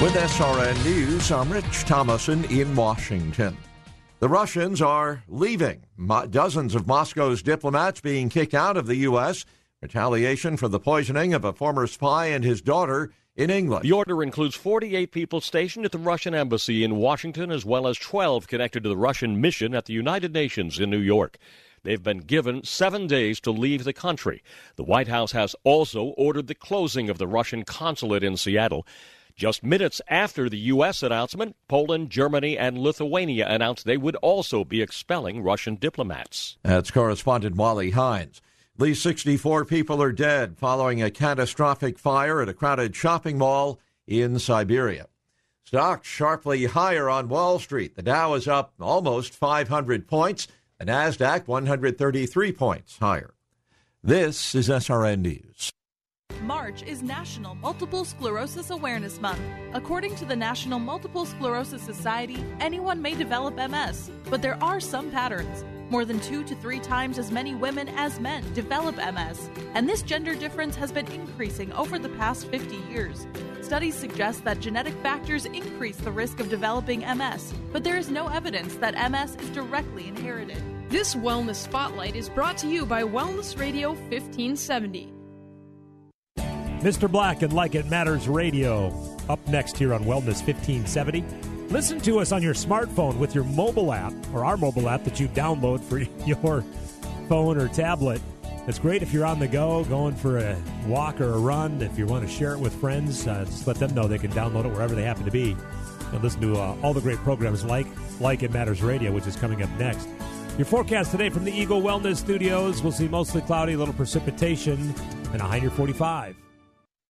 With SRN News, I'm Rich Thomason in Washington. The Russians are leaving. Mo- dozens of Moscow's diplomats being kicked out of the U.S. Retaliation for the poisoning of a former spy and his daughter in England. The order includes 48 people stationed at the Russian embassy in Washington, as well as 12 connected to the Russian mission at the United Nations in New York. They've been given seven days to leave the country. The White House has also ordered the closing of the Russian consulate in Seattle. Just minutes after the U.S. announcement, Poland, Germany, and Lithuania announced they would also be expelling Russian diplomats. That's correspondent Wally Hines. At least 64 people are dead following a catastrophic fire at a crowded shopping mall in Siberia. Stocks sharply higher on Wall Street. The Dow is up almost 500 points. The Nasdaq 133 points higher. This is SRN News. March is National Multiple Sclerosis Awareness Month. According to the National Multiple Sclerosis Society, anyone may develop MS, but there are some patterns. More than two to three times as many women as men develop MS, and this gender difference has been increasing over the past 50 years. Studies suggest that genetic factors increase the risk of developing MS, but there is no evidence that MS is directly inherited. This Wellness Spotlight is brought to you by Wellness Radio 1570. Mr. Black and Like It Matters Radio. Up next here on Wellness 1570. Listen to us on your smartphone with your mobile app or our mobile app that you download for your phone or tablet. It's great if you're on the go, going for a walk or a run. If you want to share it with friends, uh, just let them know they can download it wherever they happen to be. And listen to uh, all the great programs like Like It Matters Radio, which is coming up next. Your forecast today from the Eagle Wellness Studios. We'll see mostly cloudy, a little precipitation, and a high near 45.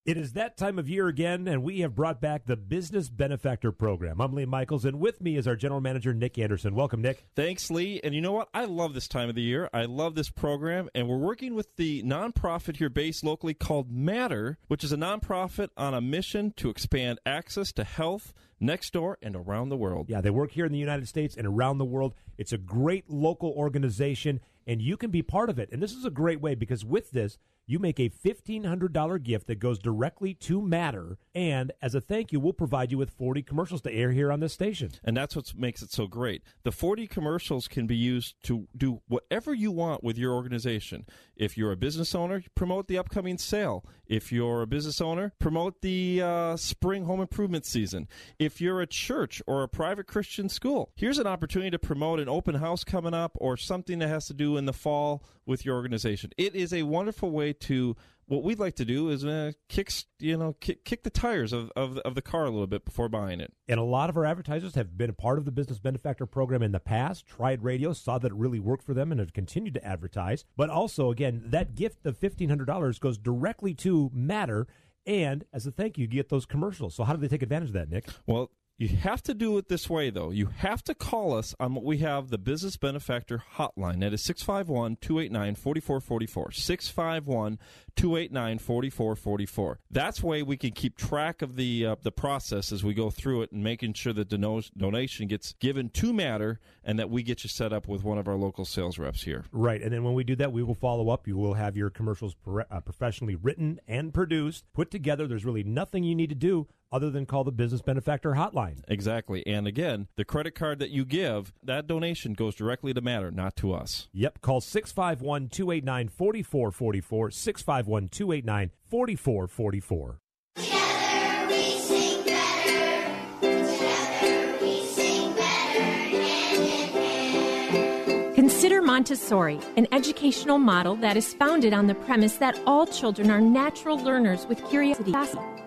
It is that time of year again, and we have brought back the Business Benefactor Program. I'm Lee Michaels, and with me is our General Manager, Nick Anderson. Welcome, Nick. Thanks, Lee. And you know what? I love this time of the year. I love this program, and we're working with the nonprofit here based locally called Matter, which is a nonprofit on a mission to expand access to health next door and around the world. Yeah, they work here in the United States and around the world. It's a great local organization, and you can be part of it. And this is a great way because with this, you make a $1,500 gift that goes directly to Matter. And as a thank you, we'll provide you with 40 commercials to air here on this station. And that's what makes it so great. The 40 commercials can be used to do whatever you want with your organization. If you're a business owner, promote the upcoming sale. If you're a business owner, promote the uh, spring home improvement season. If you're a church or a private Christian school, here's an opportunity to promote an open house coming up or something that has to do in the fall with your organization. It is a wonderful way to what we'd like to do is uh, kick you know kick, kick the tires of, of, of the car a little bit before buying it. And a lot of our advertisers have been a part of the business benefactor program in the past. Tried radio, saw that it really worked for them, and have continued to advertise. But also, again, that gift of fifteen hundred dollars goes directly to Matter. And as a thank you, you get those commercials. So, how do they take advantage of that, Nick? Well, you have to do it this way, though. You have to call us on what we have the Business Benefactor Hotline. That is 651 289 4444. 651 289 4444. That's way we can keep track of the uh, the process as we go through it and making sure that the no- donation gets given to Matter and that we get you set up with one of our local sales reps here. Right. And then when we do that, we will follow up. You will have your commercials uh, professionally written and produced, put together. There's really nothing you need to do other than call the business benefactor hotline. Exactly. And again, the credit card that you give, that donation goes directly to Matter, not to us. Yep. Call 651 289 4444. 651 289 4444. Consider Montessori, an educational model that is founded on the premise that all children are natural learners with curiosity.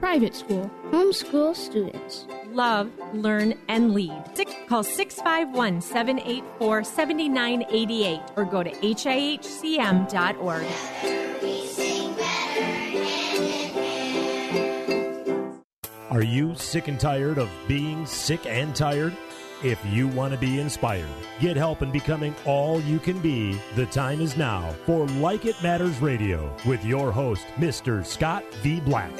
private school, homeschool students love, learn, and lead. Call 651 784 7988 or go to hihcm.org. Are you sick and tired of being sick and tired? If you want to be inspired, get help in becoming all you can be, the time is now for Like It Matters Radio with your host, Mr. Scott V. Black.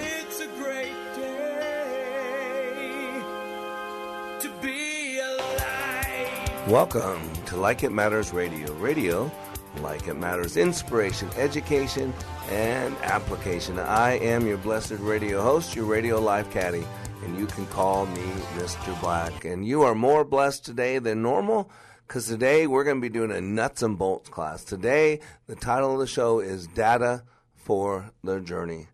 Welcome to Like It Matters Radio. Radio, like it matters, inspiration, education, and application. I am your blessed radio host, your radio life caddy, and you can call me Mr. Black. And you are more blessed today than normal because today we're going to be doing a nuts and bolts class. Today, the title of the show is Data for the Journey.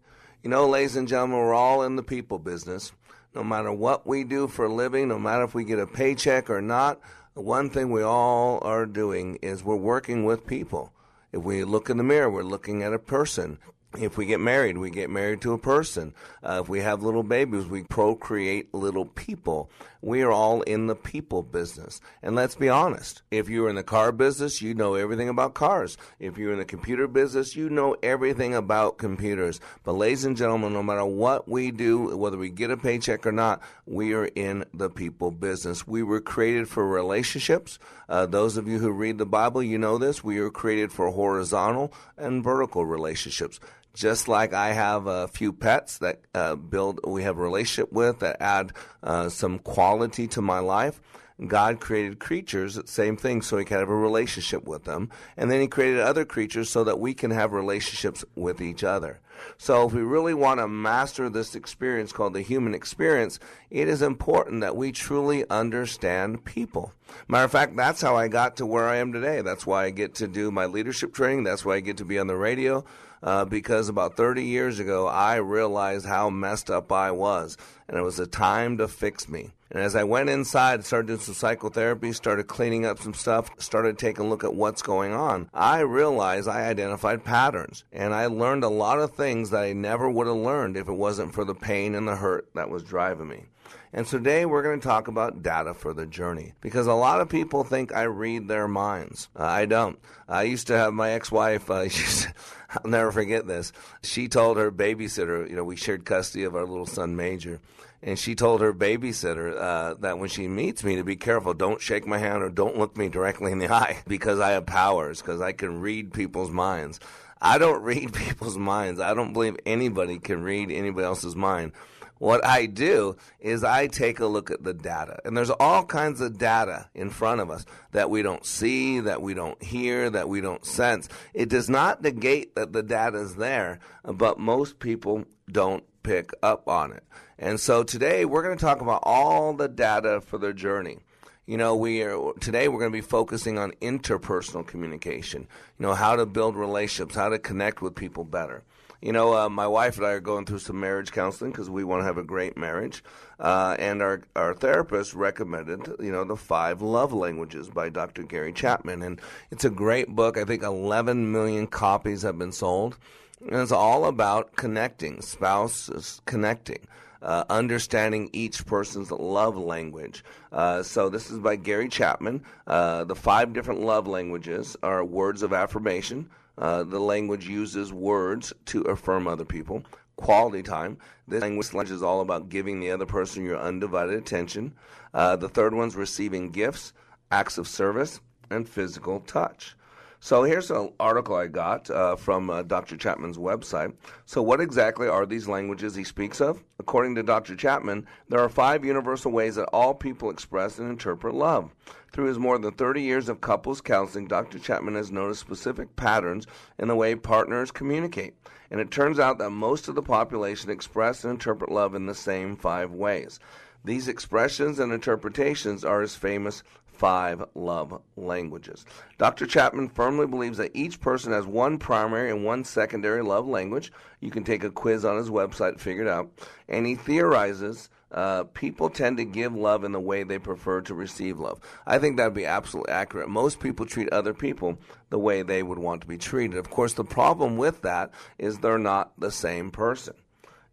You know, ladies and gentlemen, we're all in the people business. No matter what we do for a living, no matter if we get a paycheck or not, one thing we all are doing is we're working with people. If we look in the mirror, we're looking at a person. If we get married, we get married to a person. Uh, if we have little babies, we procreate little people. We are all in the people business. And let's be honest. If you're in the car business, you know everything about cars. If you're in the computer business, you know everything about computers. But ladies and gentlemen, no matter what we do, whether we get a paycheck or not, we are in the people business. We were created for relationships. Uh, those of you who read the Bible, you know this. We are created for horizontal and vertical relationships just like I have a few pets that uh, build, we have a relationship with that add uh, some quality to my life. God created creatures, same thing, so He can have a relationship with them. And then He created other creatures so that we can have relationships with each other. So if we really want to master this experience called the human experience, it is important that we truly understand people. Matter of fact, that's how I got to where I am today. That's why I get to do my leadership training. That's why I get to be on the radio uh, because about 30 years ago, I realized how messed up I was, and it was a time to fix me. And as I went inside, started doing some psychotherapy, started cleaning up some stuff, started taking a look at what's going on, I realized I identified patterns. And I learned a lot of things that I never would have learned if it wasn't for the pain and the hurt that was driving me. And today we're going to talk about data for the journey because a lot of people think I read their minds. Uh, I don't. I used to have my ex-wife. Uh, I'll never forget this. She told her babysitter, you know, we shared custody of our little son Major, and she told her babysitter uh, that when she meets me to be careful, don't shake my hand or don't look me directly in the eye because I have powers because I can read people's minds. I don't read people's minds. I don't believe anybody can read anybody else's mind. What I do is I take a look at the data. And there's all kinds of data in front of us that we don't see, that we don't hear, that we don't sense. It does not negate that the data is there, but most people don't pick up on it. And so today we're going to talk about all the data for the journey. You know, we are today we're going to be focusing on interpersonal communication. You know, how to build relationships, how to connect with people better. You know, uh, my wife and I are going through some marriage counseling because we want to have a great marriage. Uh, and our, our therapist recommended, you know, The Five Love Languages by Dr. Gary Chapman. And it's a great book. I think 11 million copies have been sold. And it's all about connecting, spouses connecting. Uh, understanding each person's love language. Uh, so this is by Gary Chapman. Uh, the five different love languages are words of affirmation, uh, the language uses words to affirm other people. Quality time. This language is all about giving the other person your undivided attention. Uh, the third one's receiving gifts, acts of service, and physical touch. So here's an article I got uh, from uh, Dr. Chapman's website. So, what exactly are these languages he speaks of? According to Dr. Chapman, there are five universal ways that all people express and interpret love. Through his more than 30 years of couples counseling, Dr. Chapman has noticed specific patterns in the way partners communicate. And it turns out that most of the population express and interpret love in the same five ways. These expressions and interpretations are his famous five love languages. Dr. Chapman firmly believes that each person has one primary and one secondary love language. You can take a quiz on his website figure it out. And he theorizes uh, people tend to give love in the way they prefer to receive love. I think that would be absolutely accurate. Most people treat other people the way they would want to be treated. Of course, the problem with that is they're not the same person.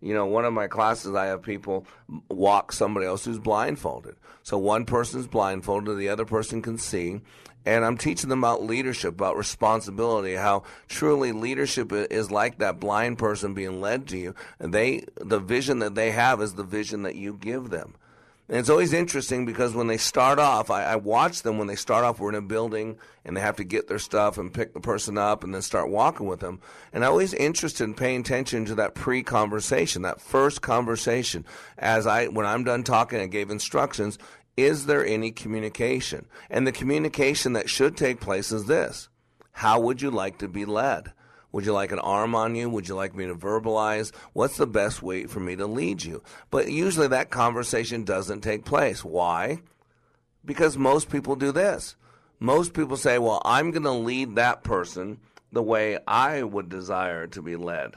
You know, one of my classes, I have people walk somebody else who's blindfolded. So one person's blindfolded, the other person can see. And I'm teaching them about leadership, about responsibility, how truly leadership is like that blind person being led to you. And they, the vision that they have is the vision that you give them. And it's always interesting because when they start off, I, I, watch them when they start off. We're in a building and they have to get their stuff and pick the person up and then start walking with them. And I'm always interested in paying attention to that pre-conversation, that first conversation. As I, when I'm done talking, I gave instructions. Is there any communication? And the communication that should take place is this: How would you like to be led? Would you like an arm on you? Would you like me to verbalize? What's the best way for me to lead you? But usually that conversation doesn't take place. Why? Because most people do this. Most people say, well, I'm going to lead that person the way I would desire to be led.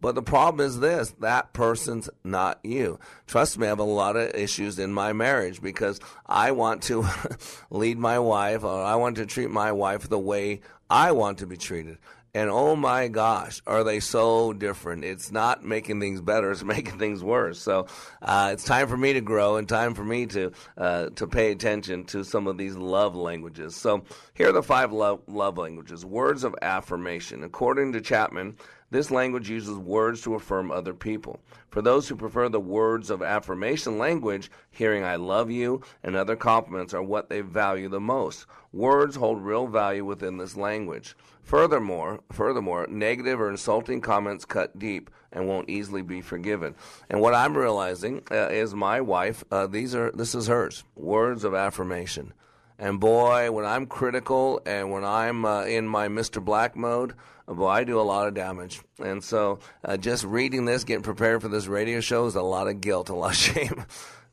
But the problem is this that person's not you. Trust me, I have a lot of issues in my marriage because I want to lead my wife or I want to treat my wife the way I want to be treated. And oh my gosh, are they so different? It's not making things better; it's making things worse. So uh, it's time for me to grow, and time for me to uh, to pay attention to some of these love languages. So here are the five love, love languages: words of affirmation. According to Chapman, this language uses words to affirm other people. For those who prefer the words of affirmation language, hearing I love you and other compliments are what they value the most. Words hold real value within this language. Furthermore, furthermore, negative or insulting comments cut deep and won't easily be forgiven. And what I'm realizing uh, is my wife, uh, these are this is hers. Words of affirmation. And boy, when I'm critical and when I'm uh, in my Mr. Black mode, boy, I do a lot of damage. And so uh, just reading this, getting prepared for this radio show is a lot of guilt, a lot of shame.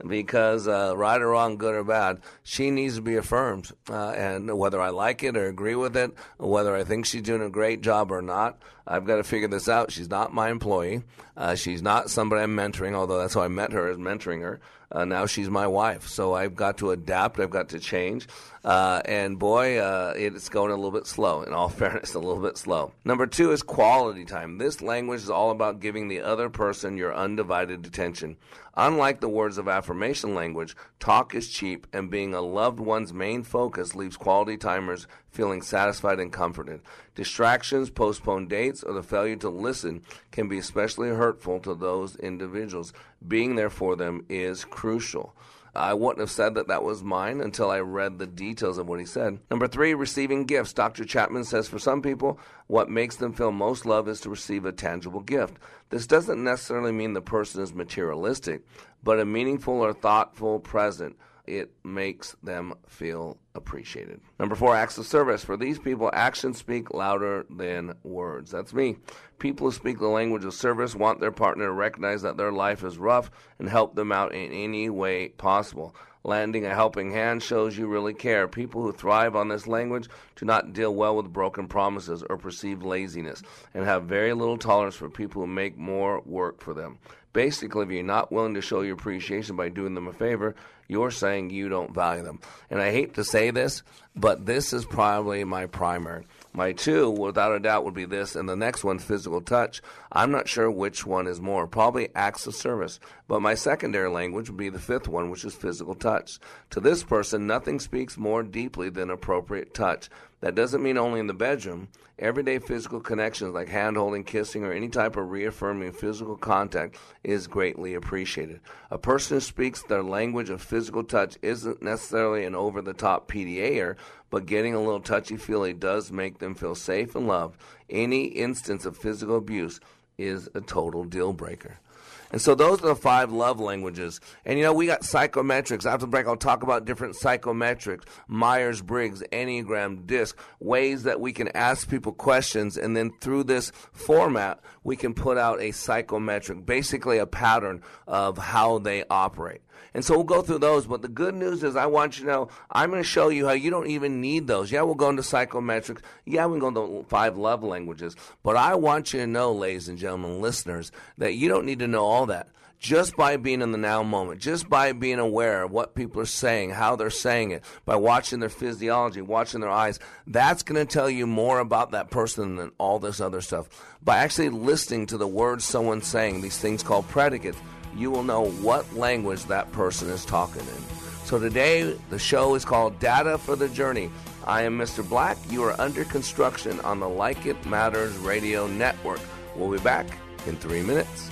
Because uh, right or wrong, good or bad, she needs to be affirmed. Uh, and whether I like it or agree with it, whether I think she's doing a great job or not, I've got to figure this out. She's not my employee. Uh, she's not somebody I'm mentoring, although that's how I met her, as mentoring her. Uh, now she's my wife. So I've got to adapt. I've got to change. Uh, and boy, uh, it's going a little bit slow. In all fairness, a little bit slow. Number two is quality time. This language is all about giving the other person your undivided attention. Unlike the words of affirmation language, talk is cheap, and being a loved one's main focus leaves quality timers feeling satisfied and comforted. Distractions, postponed dates, or the failure to listen can be especially hurtful to those individuals. Being there for them is crucial. I wouldn't have said that that was mine until I read the details of what he said. Number three, receiving gifts. Dr. Chapman says for some people, what makes them feel most love is to receive a tangible gift. This doesn't necessarily mean the person is materialistic, but a meaningful or thoughtful present it makes them feel appreciated. Number four, acts of service. For these people, actions speak louder than words. That's me. People who speak the language of service want their partner to recognize that their life is rough and help them out in any way possible. Landing a helping hand shows you really care. People who thrive on this language do not deal well with broken promises or perceived laziness and have very little tolerance for people who make more work for them. Basically, if you're not willing to show your appreciation by doing them a favor, you're saying you don't value them. And I hate to say this, but this is probably my primary. My two, without a doubt, would be this, and the next one, physical touch. I'm not sure which one is more. Probably acts of service. But my secondary language would be the fifth one, which is physical touch. To this person, nothing speaks more deeply than appropriate touch. That doesn't mean only in the bedroom. Everyday physical connections like hand holding, kissing, or any type of reaffirming physical contact is greatly appreciated. A person who speaks their language of physical touch isn't necessarily an over the top PDAer, but getting a little touchy feely does make them feel safe and loved. Any instance of physical abuse is a total deal breaker. And so those are the five love languages. And you know, we got psychometrics. After the break, I'll talk about different psychometrics, Myers Briggs, Enneagram, DISC, ways that we can ask people questions. And then through this format, we can put out a psychometric, basically a pattern of how they operate. And so we'll go through those. But the good news is, I want you to know, I'm going to show you how you don't even need those. Yeah, we'll go into psychometrics. Yeah, we can go into five love languages. But I want you to know, ladies and gentlemen, listeners, that you don't need to know all that just by being in the now moment, just by being aware of what people are saying, how they're saying it, by watching their physiology, watching their eyes, that's going to tell you more about that person than all this other stuff. By actually listening to the words someone's saying, these things called predicates, you will know what language that person is talking in. So today, the show is called Data for the Journey. I am Mr. Black. You are under construction on the Like It Matters radio network. We'll be back in three minutes.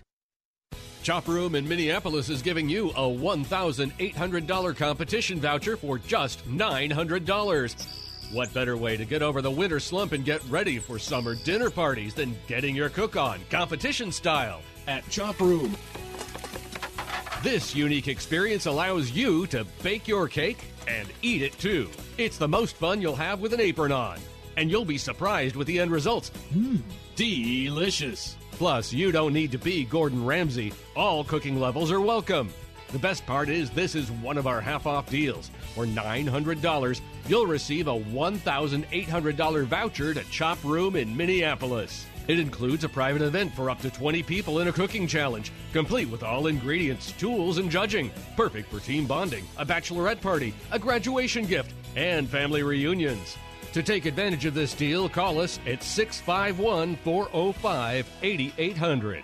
Chop Room in Minneapolis is giving you a $1,800 competition voucher for just $900. What better way to get over the winter slump and get ready for summer dinner parties than getting your cook on competition style at Chop Room? This unique experience allows you to bake your cake and eat it too. It's the most fun you'll have with an apron on, and you'll be surprised with the end results. Mmm, delicious. Plus, you don't need to be Gordon Ramsay. All cooking levels are welcome. The best part is this is one of our half off deals. For $900, you'll receive a $1,800 voucher to Chop Room in Minneapolis. It includes a private event for up to 20 people in a cooking challenge, complete with all ingredients, tools, and judging. Perfect for team bonding, a bachelorette party, a graduation gift, and family reunions. To take advantage of this deal, call us at 651 405 8800.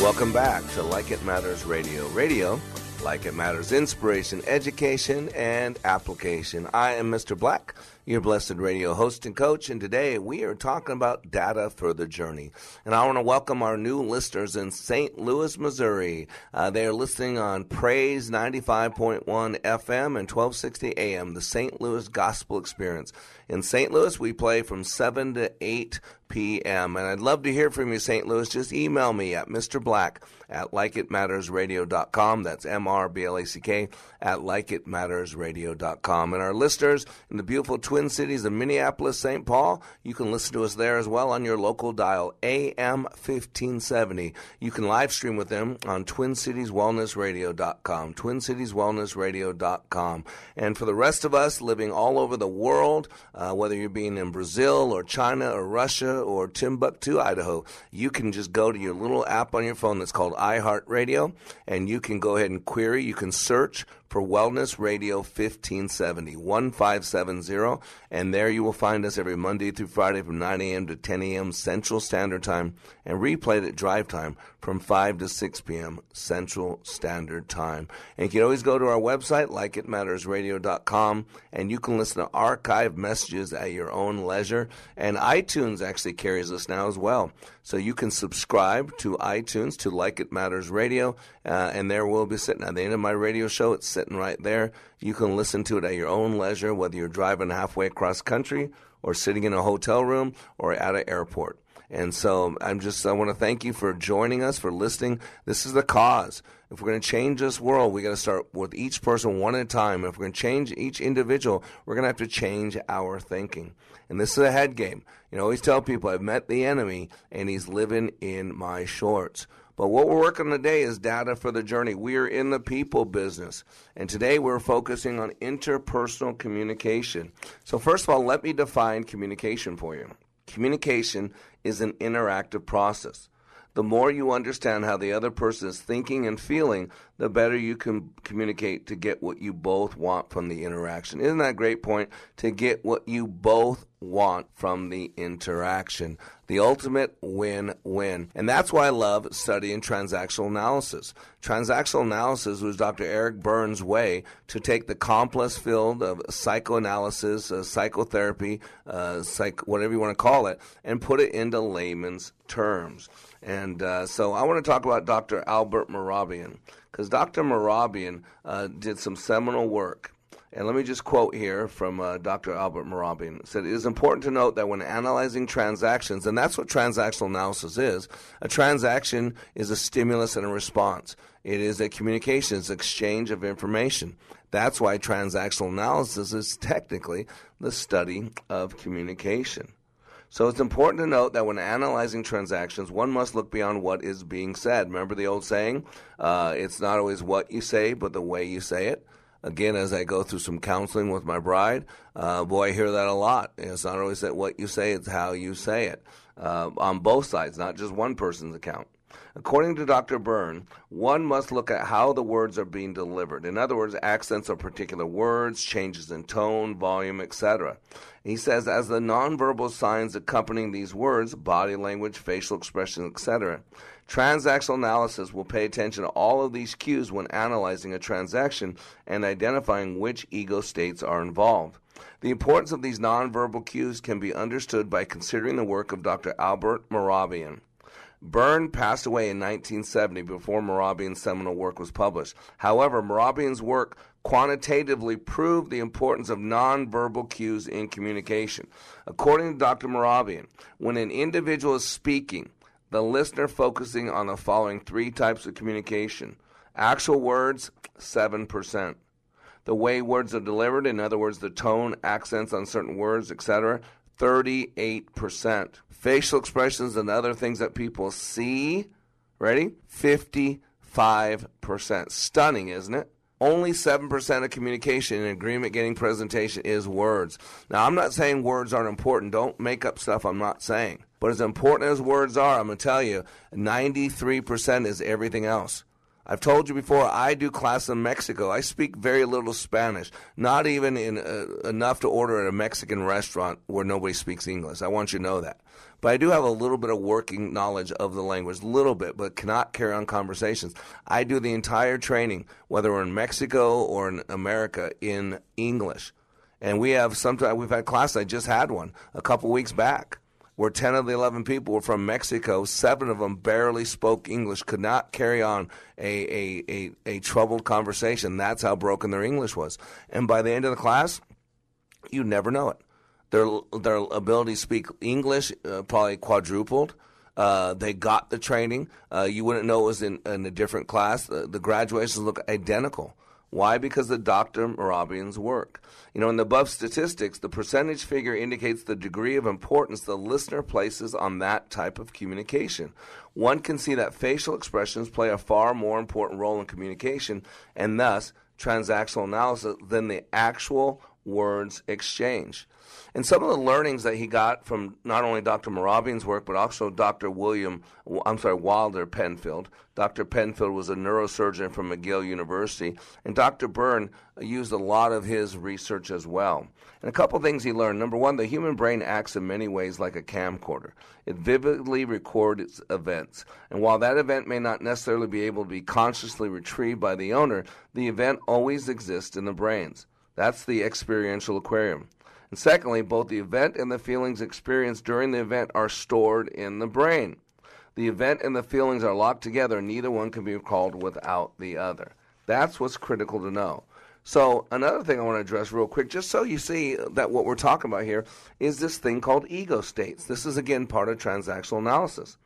Welcome back to Like It Matters Radio. Radio, like it matters, inspiration, education, and application. I am Mr. Black, your blessed radio host and coach, and today we are talking about data for the journey. And I want to welcome our new listeners in St. Louis, Missouri. Uh, they are listening on Praise 95.1 FM and 1260 AM, the St. Louis Gospel Experience. In St. Louis, we play from 7 to 8 p.m. And I'd love to hear from you, St. Louis. Just email me at Mr. Black at likeitmattersradio.com. That's M-R-B-L-A-C-K at likeitmattersradio.com. And our listeners in the beautiful Twin Cities of Minneapolis, St. Paul, you can listen to us there as well on your local dial, AM 1570. You can live stream with them on TwinCitiesWellnessRadio.com, TwinCitiesWellnessRadio.com. And for the rest of us living all over the world, uh, whether you're being in Brazil or China or Russia or Timbuktu, Idaho, you can just go to your little app on your phone that's called iHeartRadio, and you can go ahead and query. You can search for Wellness Radio 1570, 1570, And there you will find us every Monday through Friday from 9 a.m. to 10 a.m. Central Standard Time and replayed at drive time from 5 to 6 p.m. Central Standard Time. And you can always go to our website, likeitmattersradio.com, and you can listen to archive messages at your own leisure. And iTunes actually carries us now as well. So you can subscribe to iTunes to Like It Matters Radio, uh, and there we'll be sitting at the end of my radio show. It's sitting right there. You can listen to it at your own leisure, whether you're driving halfway across country or sitting in a hotel room or at an airport. And so I'm just, I want to thank you for joining us, for listening. This is the cause. If we're going to change this world, we got to start with each person one at a time. If we're going to change each individual, we're going to have to change our thinking. And this is a head game. You know, I always tell people I've met the enemy and he's living in my shorts. But what we're working on today is data for the journey. We are in the people business. And today we're focusing on interpersonal communication. So, first of all, let me define communication for you. Communication is an interactive process. The more you understand how the other person is thinking and feeling, the better you can communicate to get what you both want from the interaction. Isn't that a great point? To get what you both want from the interaction. The ultimate win win. And that's why I love studying transactional analysis. Transactional analysis was Dr. Eric Berne's way to take the complex field of psychoanalysis, uh, psychotherapy, uh, psych- whatever you want to call it, and put it into layman's terms. And uh, so I want to talk about Dr. Albert Mehrabian because Dr. Mehrabian uh, did some seminal work. And let me just quote here from uh, Dr. Albert Mehrabian. It said, It is important to note that when analyzing transactions, and that's what transactional analysis is, a transaction is a stimulus and a response. It is a communication, it's exchange of information. That's why transactional analysis is technically the study of communication. So it's important to note that when analyzing transactions, one must look beyond what is being said. Remember the old saying? Uh, it's not always what you say, but the way you say it. Again, as I go through some counseling with my bride, uh, boy, I hear that a lot. It's not always that what you say, it's how you say it. Uh, on both sides, not just one person's account. According to Dr. Berne, one must look at how the words are being delivered. In other words, accents of particular words, changes in tone, volume, etc. He says, as the nonverbal signs accompanying these words, body language, facial expression, etc., transactional analysis will pay attention to all of these cues when analyzing a transaction and identifying which ego states are involved. The importance of these nonverbal cues can be understood by considering the work of Dr. Albert Mehrabian. Berne passed away in 1970 before Mehrabian's seminal work was published. However, Mehrabian's work quantitatively proved the importance of nonverbal cues in communication. According to Dr. Mehrabian, when an individual is speaking, the listener focusing on the following three types of communication actual words, 7%. The way words are delivered, in other words, the tone, accents on certain words, etc., 38%. Facial expressions and other things that people see, ready? 55%. Stunning, isn't it? Only 7% of communication in agreement getting presentation is words. Now, I'm not saying words aren't important. Don't make up stuff I'm not saying. But as important as words are, I'm going to tell you, 93% is everything else. I've told you before, I do class in Mexico. I speak very little Spanish, not even in, uh, enough to order at a Mexican restaurant where nobody speaks English. I want you to know that. But I do have a little bit of working knowledge of the language, a little bit, but cannot carry on conversations. I do the entire training, whether we're in Mexico or in America, in English. And we have sometimes we've had classes. I just had one a couple weeks back where 10 of the 11 people were from Mexico. Seven of them barely spoke English, could not carry on a, a, a, a, troubled conversation. That's how broken their English was. And by the end of the class, you never know it. Their, their ability to speak English uh, probably quadrupled. Uh, they got the training. Uh, you wouldn't know it was in, in a different class. The, the graduations look identical. Why? Because the Dr. Mehrabian's work. You know, in the above statistics, the percentage figure indicates the degree of importance the listener places on that type of communication. One can see that facial expressions play a far more important role in communication and thus transactional analysis than the actual words exchange. And some of the learnings that he got from not only Dr. Mehrabian's work, but also Dr. William, I'm sorry, Wilder Penfield. Dr. Penfield was a neurosurgeon from McGill University, and Dr. Berne used a lot of his research as well. And a couple things he learned. Number one, the human brain acts in many ways like a camcorder. It vividly records events. And while that event may not necessarily be able to be consciously retrieved by the owner, the event always exists in the brains. That's the experiential aquarium. And secondly, both the event and the feelings experienced during the event are stored in the brain. The event and the feelings are locked together, neither one can be recalled without the other. That's what's critical to know. So, another thing I want to address real quick, just so you see that what we're talking about here is this thing called ego states. This is, again, part of transactional analysis.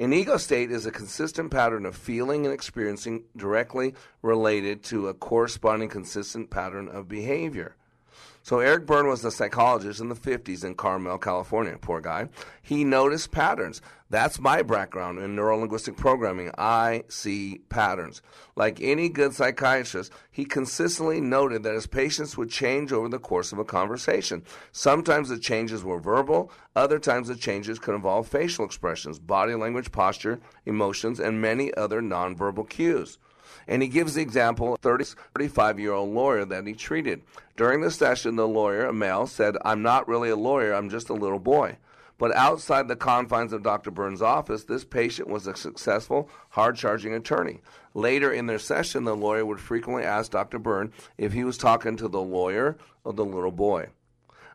An ego state is a consistent pattern of feeling and experiencing directly related to a corresponding consistent pattern of behavior. So Eric Berne was a psychologist in the 50s in Carmel, California. Poor guy. He noticed patterns. That's my background in neurolinguistic programming. I see patterns. Like any good psychiatrist, he consistently noted that his patients would change over the course of a conversation. Sometimes the changes were verbal, other times the changes could involve facial expressions, body language, posture, emotions, and many other nonverbal cues. And he gives the example of a 35 year old lawyer that he treated. During the session, the lawyer, a male, said, I'm not really a lawyer, I'm just a little boy. But outside the confines of Dr. Berne's office, this patient was a successful, hard charging attorney. Later in their session, the lawyer would frequently ask Dr. Berne if he was talking to the lawyer or the little boy.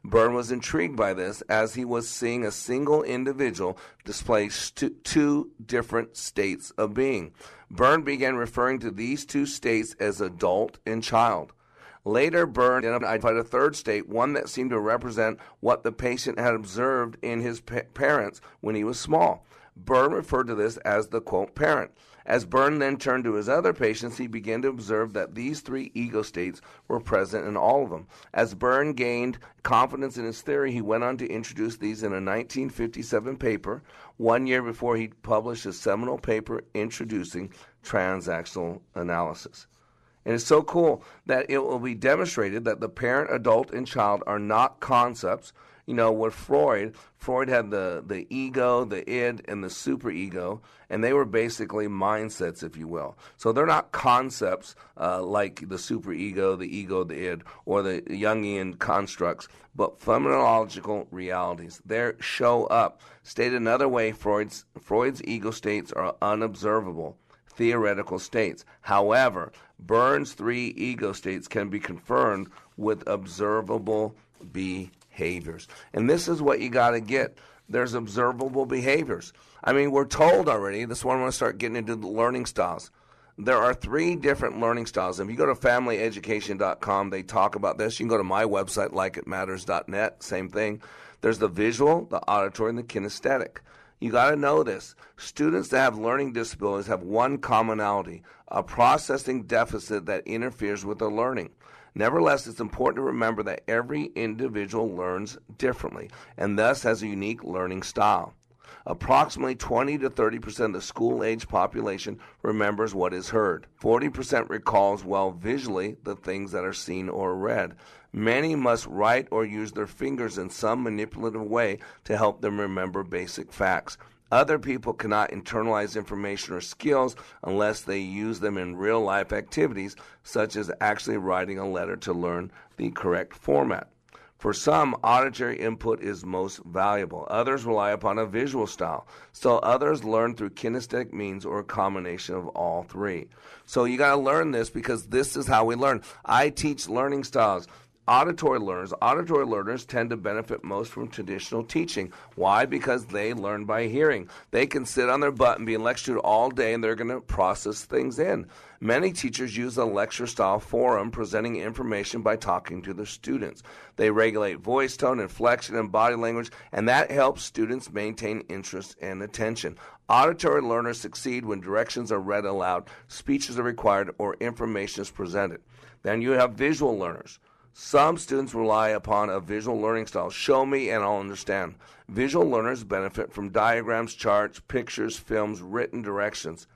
Berne was intrigued by this as he was seeing a single individual display st- two different states of being. Berne began referring to these two states as adult and child. Later, Berne identified a third state, one that seemed to represent what the patient had observed in his pa- parents when he was small. Berne referred to this as the quote parent. As Berne then turned to his other patients, he began to observe that these three ego states were present in all of them. As Berne gained confidence in his theory, he went on to introduce these in a 1957 paper, one year before he published his seminal paper introducing transactional analysis. And it's so cool that it will be demonstrated that the parent, adult, and child are not concepts you know, with Freud, Freud had the, the ego, the id, and the superego, and they were basically mindsets, if you will. So they're not concepts uh, like the superego, the ego, the id, or the Jungian constructs, but phenomenological realities. They show up. Stated another way, Freud's, Freud's ego states are unobservable theoretical states. However, Berne's three ego states can be confirmed with observable behaviors. And this is what you got to get. There's observable behaviors. I mean, we're told already, this one I want to start getting into the learning styles. There are three different learning styles. If you go to familyeducation.com, they talk about this. You can go to my website, likeitmatters.net, same thing. There's the visual, the auditory, and the kinesthetic. You got to know this. Students that have learning disabilities have one commonality a processing deficit that interferes with their learning. Nevertheless, it's important to remember that every individual learns differently and thus has a unique learning style. Approximately 20 to 30 percent of the school age population remembers what is heard. 40 percent recalls well visually the things that are seen or read. Many must write or use their fingers in some manipulative way to help them remember basic facts. Other people cannot internalize information or skills unless they use them in real life activities, such as actually writing a letter to learn the correct format. For some, auditory input is most valuable. Others rely upon a visual style. Still others learn through kinesthetic means or a combination of all three. So you got to learn this because this is how we learn. I teach learning styles auditory learners auditory learners tend to benefit most from traditional teaching. Why? Because they learn by hearing. They can sit on their butt and be lectured all day and they're going to process things in. Many teachers use a lecture style forum presenting information by talking to their students. They regulate voice tone inflection and body language and that helps students maintain interest and attention. Auditory learners succeed when directions are read aloud speeches are required or information is presented. Then you have visual learners some students rely upon a visual learning style. Show me and I'll understand. Visual learners benefit from diagrams, charts, pictures, films, written directions.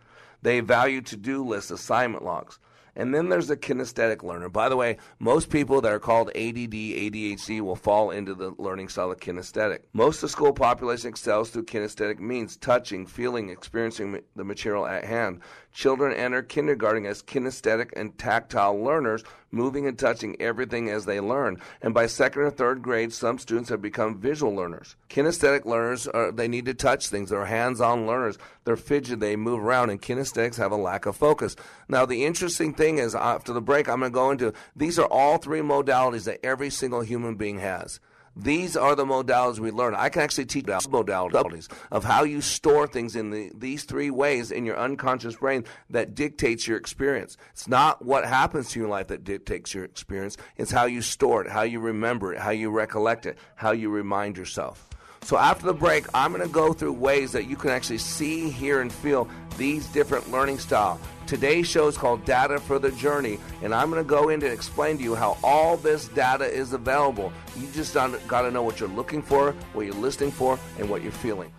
They value to do lists, assignment logs. And then there's the kinesthetic learner. By the way, most people that are called ADD, ADHD will fall into the learning style of kinesthetic. Most of the school population excels through kinesthetic means touching, feeling, experiencing the material at hand. Children enter kindergarten as kinesthetic and tactile learners, moving and touching everything as they learn. And by second or third grade, some students have become visual learners. Kinesthetic learners, are, they need to touch things. They're hands-on learners. They're fidgety. They move around. And kinesthetics have a lack of focus. Now, the interesting thing is, after the break, I'm going to go into these are all three modalities that every single human being has. These are the modalities we learn. I can actually teach modalities of how you store things in the, these three ways in your unconscious brain that dictates your experience. It's not what happens to your life that dictates your experience. It's how you store it, how you remember it, how you recollect it, how you remind yourself. So after the break, I'm going to go through ways that you can actually see, hear, and feel these different learning styles. Today's show is called Data for the Journey, and I'm going to go in and explain to you how all this data is available. You just got to know what you're looking for, what you're listening for, and what you're feeling.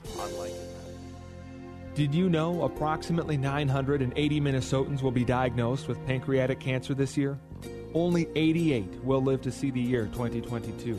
Did you know approximately 980 Minnesotans will be diagnosed with pancreatic cancer this year? Only 88 will live to see the year 2022.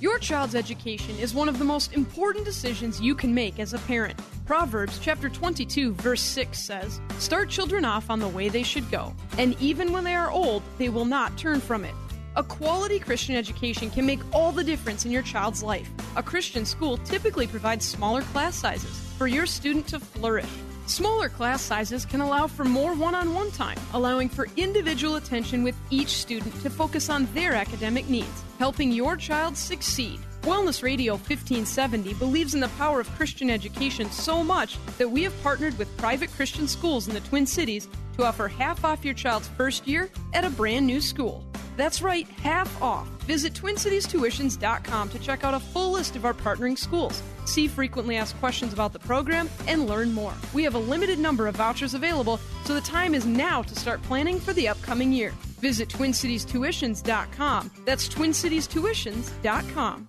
Your child's education is one of the most important decisions you can make as a parent. Proverbs chapter 22 verse 6 says, "Start children off on the way they should go, and even when they are old, they will not turn from it." A quality Christian education can make all the difference in your child's life. A Christian school typically provides smaller class sizes for your student to flourish. Smaller class sizes can allow for more one on one time, allowing for individual attention with each student to focus on their academic needs, helping your child succeed. Wellness Radio 1570 believes in the power of Christian education so much that we have partnered with private Christian schools in the Twin Cities to offer half off your child's first year at a brand new school. That's right, half off. Visit TwinCitiesTuitions.com to check out a full list of our partnering schools. See frequently asked questions about the program and learn more. We have a limited number of vouchers available, so the time is now to start planning for the upcoming year. Visit TwinCitiesTuitions.com. That's TwinCitiesTuitions.com.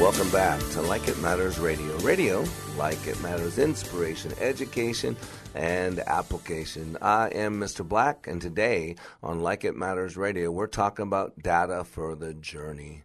Welcome back to Like It Matters Radio. Radio, like it matters, inspiration, education, and application. I am Mr. Black, and today on Like It Matters Radio, we're talking about data for the journey.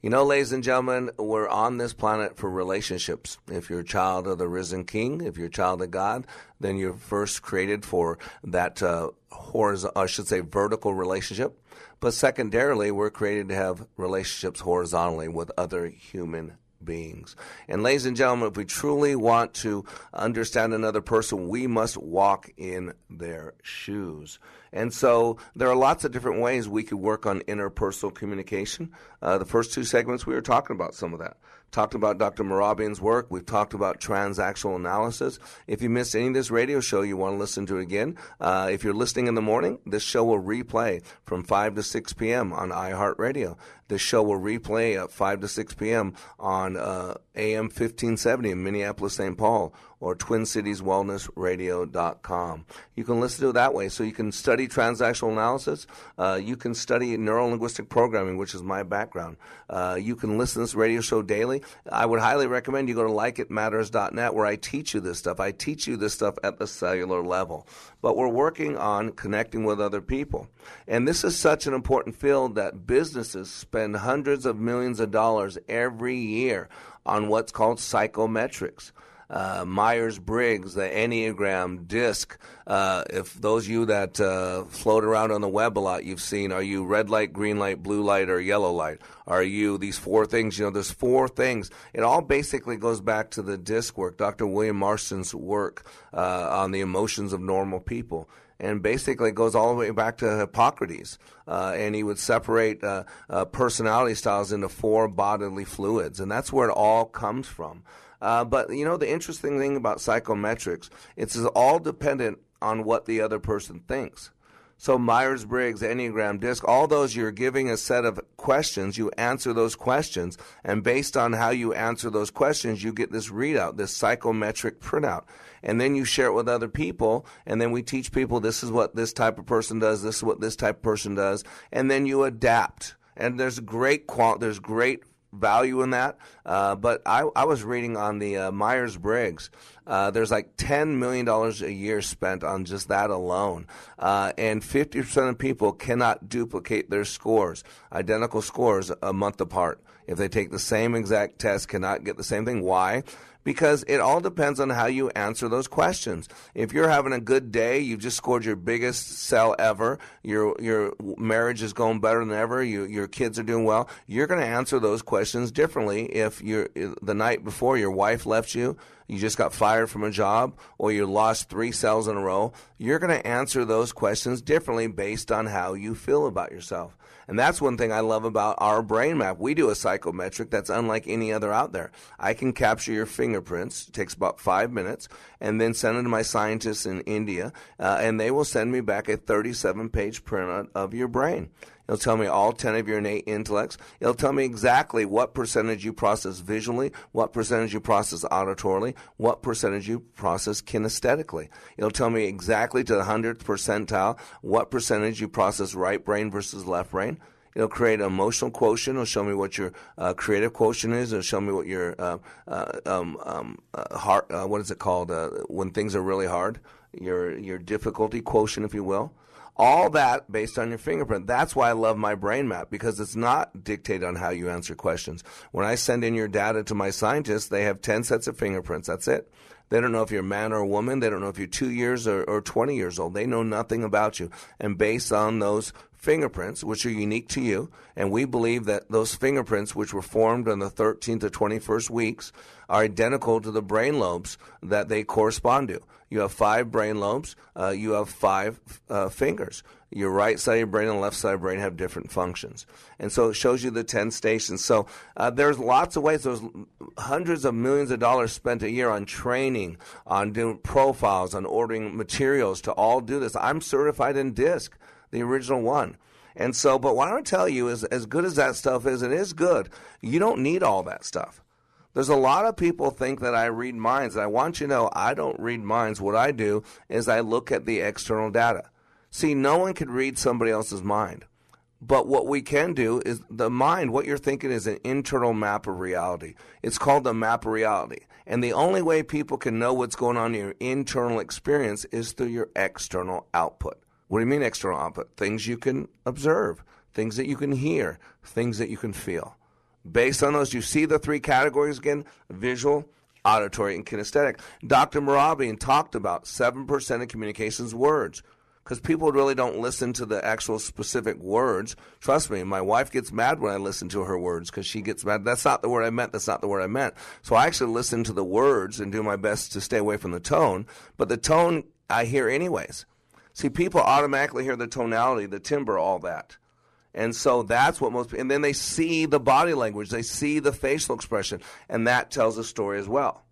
You know, ladies and gentlemen, we're on this planet for relationships. If you're a child of the risen King, if you're a child of God, then you're first created for that uh, horizontal, I should say, vertical relationship. But secondarily, we're created to have relationships horizontally with other human beings. And ladies and gentlemen, if we truly want to understand another person, we must walk in their shoes. And so there are lots of different ways we could work on interpersonal communication. Uh, the first two segments, we were talking about some of that. Talked about Dr. Mehrabian's work. We've talked about transactional analysis. If you missed any of this radio show, you want to listen to it again. Uh, if you're listening in the morning, this show will replay from 5 to 6 p.m. on iHeartRadio. This show will replay at 5 to 6 p.m. on uh, AM 1570 in Minneapolis, St. Paul, or TwinCitiesWellnessRadio.com. You can listen to it that way. So you can study transactional analysis. Uh, you can study neurolinguistic programming, which is my background. Uh, you can listen to this radio show daily. I would highly recommend you go to likeitmatters.net where I teach you this stuff. I teach you this stuff at the cellular level. But we're working on connecting with other people. And this is such an important field that businesses spend hundreds of millions of dollars every year on what's called psychometrics. Uh, Myers Briggs, the Enneagram, DISC. Uh, if those of you that uh, float around on the web a lot, you've seen are you red light, green light, blue light, or yellow light? Are you these four things? You know, there's four things. It all basically goes back to the DISC work, Dr. William Marston's work uh, on the emotions of normal people and basically goes all the way back to Hippocrates. Uh, and he would separate uh, uh, personality styles into four bodily fluids, and that's where it all comes from. Uh, but you know, the interesting thing about psychometrics, it's all dependent on what the other person thinks. So Myers Briggs, Enneagram, DISC, all those you're giving a set of questions, you answer those questions, and based on how you answer those questions, you get this readout, this psychometric printout. And then you share it with other people, and then we teach people this is what this type of person does, this is what this type of person does, and then you adapt. And there's great qual- there's great value in that. Uh, but I, I, was reading on the uh, Myers Briggs. Uh, there's like $10 million a year spent on just that alone. Uh, and 50% of people cannot duplicate their scores, identical scores, a month apart. If they take the same exact test, cannot get the same thing. Why? Because it all depends on how you answer those questions. If you're having a good day, you've just scored your biggest sell ever, your your marriage is going better than ever, you, your kids are doing well, you're going to answer those questions differently if you're the night before your wife left you, you just got fired from a job, or you lost three sales in a row, you're going to answer those questions differently based on how you feel about yourself. And that's one thing I love about our brain map. We do a psychometric that's unlike any other out there. I can capture your fingerprints, it takes about five minutes, and then send it to my scientists in India, uh, and they will send me back a 37 page printout of your brain. It'll tell me all 10 of your innate intellects. It'll tell me exactly what percentage you process visually, what percentage you process auditorily, what percentage you process kinesthetically. It'll tell me exactly to the 100th percentile what percentage you process right brain versus left brain. It'll create an emotional quotient. It'll show me what your uh, creative quotient is. It'll show me what your uh, uh, um, um, uh, heart. Uh, what is it called uh, when things are really hard? Your your difficulty quotient, if you will. All that based on your fingerprint. That's why I love my brain map because it's not dictated on how you answer questions. When I send in your data to my scientists, they have 10 sets of fingerprints. That's it. They don't know if you're a man or a woman. They don't know if you're two years or, or 20 years old. They know nothing about you. And based on those fingerprints, which are unique to you, and we believe that those fingerprints, which were formed on the 13th to 21st weeks, are identical to the brain lobes that they correspond to. You have five brain lobes. Uh, you have five uh, fingers. Your right side of your brain and left side of your brain have different functions. And so it shows you the 10 stations. So uh, there's lots of ways. There's hundreds of millions of dollars spent a year on training, on doing profiles, on ordering materials to all do this. I'm certified in DISC, the original one. And so, but what I want to tell you is, as good as that stuff is, it is good. You don't need all that stuff. There's a lot of people think that I read minds. I want you to know I don't read minds. What I do is I look at the external data. See, no one can read somebody else's mind. But what we can do is the mind, what you're thinking is an internal map of reality. It's called the map of reality. And the only way people can know what's going on in your internal experience is through your external output. What do you mean external output? Things you can observe, things that you can hear, things that you can feel. Based on those, you see the three categories again visual, auditory, and kinesthetic. Dr. Mehrabian talked about 7% of communications words because people really don't listen to the actual specific words. Trust me, my wife gets mad when I listen to her words because she gets mad. That's not the word I meant. That's not the word I meant. So I actually listen to the words and do my best to stay away from the tone. But the tone I hear anyways. See, people automatically hear the tonality, the timbre, all that. And so that's what most, and then they see the body language, they see the facial expression, and that tells a story as well.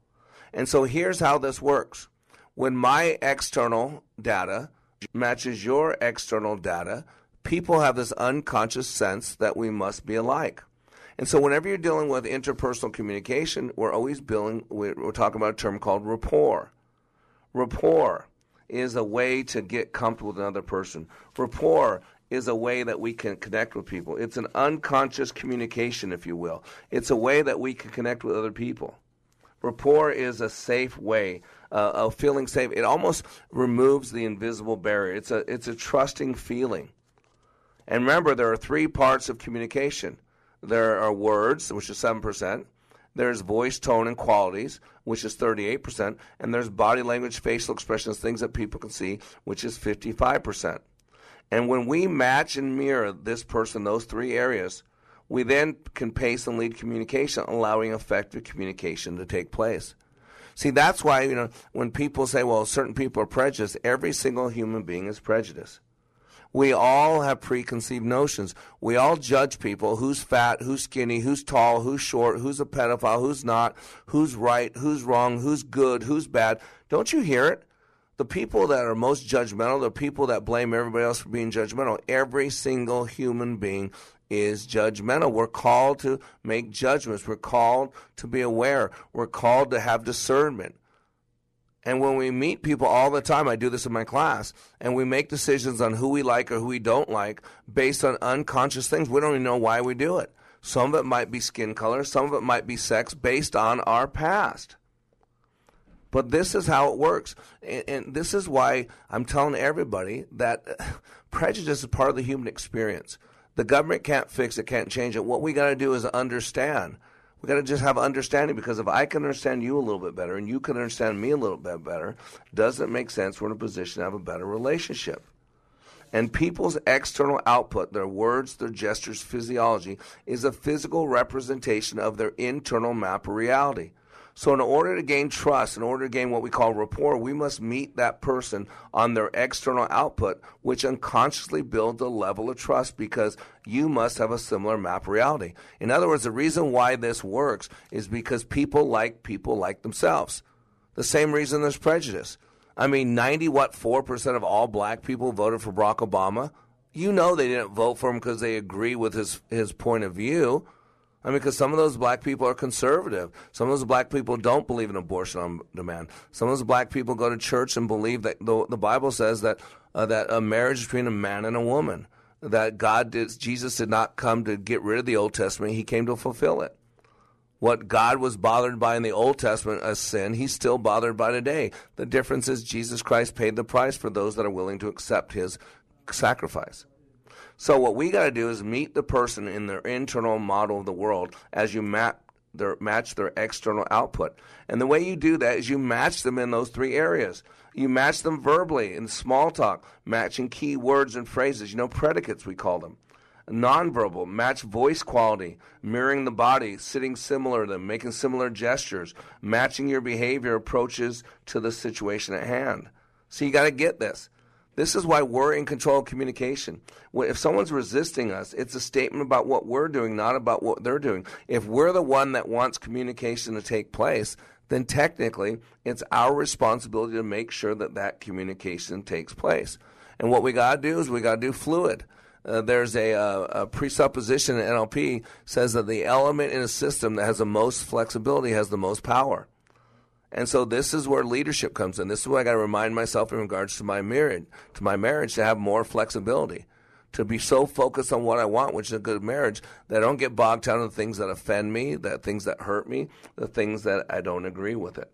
And so here's how this works. When my external data matches your external data, people have this unconscious sense that we must be alike. And so whenever you're dealing with interpersonal communication, we're always building, we're, we're talking about a term called rapport. Rapport is a way to get comfortable with another person. Rapport is a way that we can connect with people. It's an unconscious communication, if you will. It's a way that we can connect with other people. Rapport is a safe way uh, of feeling safe. It almost removes the invisible barrier. It's a it's a trusting feeling. And remember, there are three parts of communication. There are words, which is seven percent. There's voice, tone, and qualities, which is 38%. And there's body language, facial expressions, things that people can see, which is 55%. And when we match and mirror this person, those three areas, we then can pace and lead communication, allowing effective communication to take place. See, that's why, you know, when people say, well, certain people are prejudiced, every single human being is prejudiced. We all have preconceived notions. We all judge people who's fat, who's skinny, who's tall, who's short, who's a pedophile, who's not, who's right, who's wrong, who's good, who's bad. Don't you hear it? The people that are most judgmental, the people that blame everybody else for being judgmental, every single human being is judgmental. We're called to make judgments. We're called to be aware. We're called to have discernment. And when we meet people all the time, I do this in my class, and we make decisions on who we like or who we don't like based on unconscious things. We don't even know why we do it. Some of it might be skin color, some of it might be sex based on our past. But this is how it works. And, and this is why I'm telling everybody that prejudice is part of the human experience. The government can't fix it, can't change it. What we got to do is understand. We got to just have understanding because if I can understand you a little bit better and you can understand me a little bit better, does it make sense we're in a position to have a better relationship? And people's external output, their words, their gestures, physiology, is a physical representation of their internal map of reality. So, in order to gain trust, in order to gain what we call rapport, we must meet that person on their external output, which unconsciously builds a level of trust because you must have a similar map reality. In other words, the reason why this works is because people like people like themselves. The same reason there's prejudice. I mean, 90 what 4% of all black people voted for Barack Obama. You know they didn't vote for him because they agree with his, his point of view. I mean, because some of those black people are conservative. Some of those black people don't believe in abortion on demand. Some of those black people go to church and believe that the, the Bible says that uh, that a marriage between a man and a woman. That God did, Jesus did not come to get rid of the Old Testament. He came to fulfill it. What God was bothered by in the Old Testament as sin, He's still bothered by today. The difference is Jesus Christ paid the price for those that are willing to accept His sacrifice. So what we got to do is meet the person in their internal model of the world as you map their match their external output. And the way you do that is you match them in those three areas. You match them verbally in small talk, matching key words and phrases, you know, predicates we call them. Nonverbal, match voice quality, mirroring the body, sitting similar to them, making similar gestures, matching your behavior approaches to the situation at hand. So you got to get this. This is why we're in control of communication. If someone's resisting us, it's a statement about what we're doing, not about what they're doing. If we're the one that wants communication to take place, then technically it's our responsibility to make sure that that communication takes place. And what we got to do is we got to do fluid. Uh, there's a, uh, a, presupposition in NLP says that the element in a system that has the most flexibility has the most power. And so this is where leadership comes in. This is what I got to remind myself in regards to my marriage, to my marriage, to have more flexibility, to be so focused on what I want, which is a good marriage, that I don't get bogged down in the things that offend me, the things that hurt me, the things that I don't agree with it.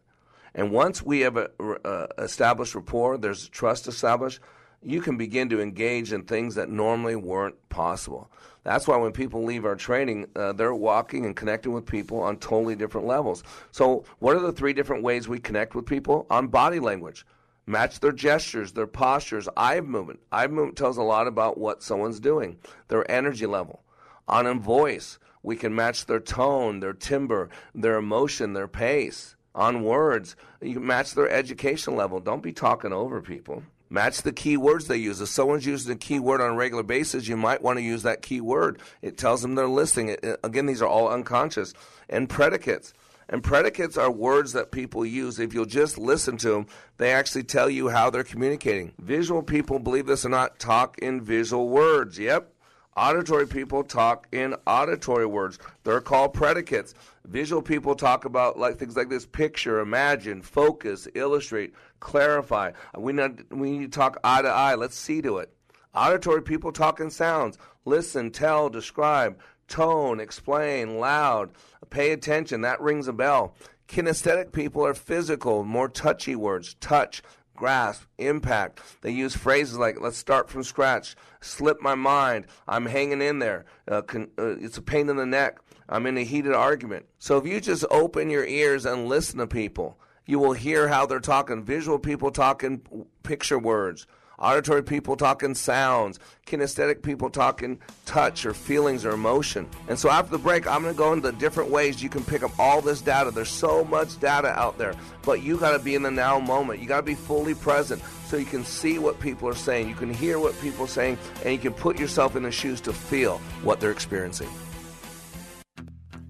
And once we have a, uh, established rapport, there's trust established, you can begin to engage in things that normally weren't possible. That's why when people leave our training, uh, they're walking and connecting with people on totally different levels. So, what are the three different ways we connect with people? On body language. Match their gestures, their postures, eye movement. Eye movement tells a lot about what someone's doing, their energy level. On voice, we can match their tone, their timbre, their emotion, their pace. On words, you can match their education level. Don't be talking over people Match the key words they use. If someone's using a key word on a regular basis, you might want to use that key word. It tells them they're listening. It, again, these are all unconscious. And predicates. And predicates are words that people use. If you'll just listen to them, they actually tell you how they're communicating. Visual people, believe this or not, talk in visual words. Yep. Auditory people talk in auditory words. They're called predicates. Visual people talk about like things like this: picture, imagine, focus, illustrate, clarify. We need, we need to talk eye to eye. Let's see to it. Auditory people talk in sounds: listen, tell, describe, tone, explain, loud, pay attention. That rings a bell. Kinesthetic people are physical, more touchy words: touch, grasp, impact. They use phrases like, let's start from scratch, slip my mind, I'm hanging in there, uh, con- uh, it's a pain in the neck, I'm in a heated argument. So if you just open your ears and listen to people, you will hear how they're talking. Visual people talking picture words auditory people talking sounds, kinesthetic people talking touch or feelings or emotion. And so after the break, I'm going to go into the different ways you can pick up all this data. There's so much data out there, but you got to be in the now moment. You got to be fully present so you can see what people are saying, you can hear what people are saying, and you can put yourself in the shoes to feel what they're experiencing.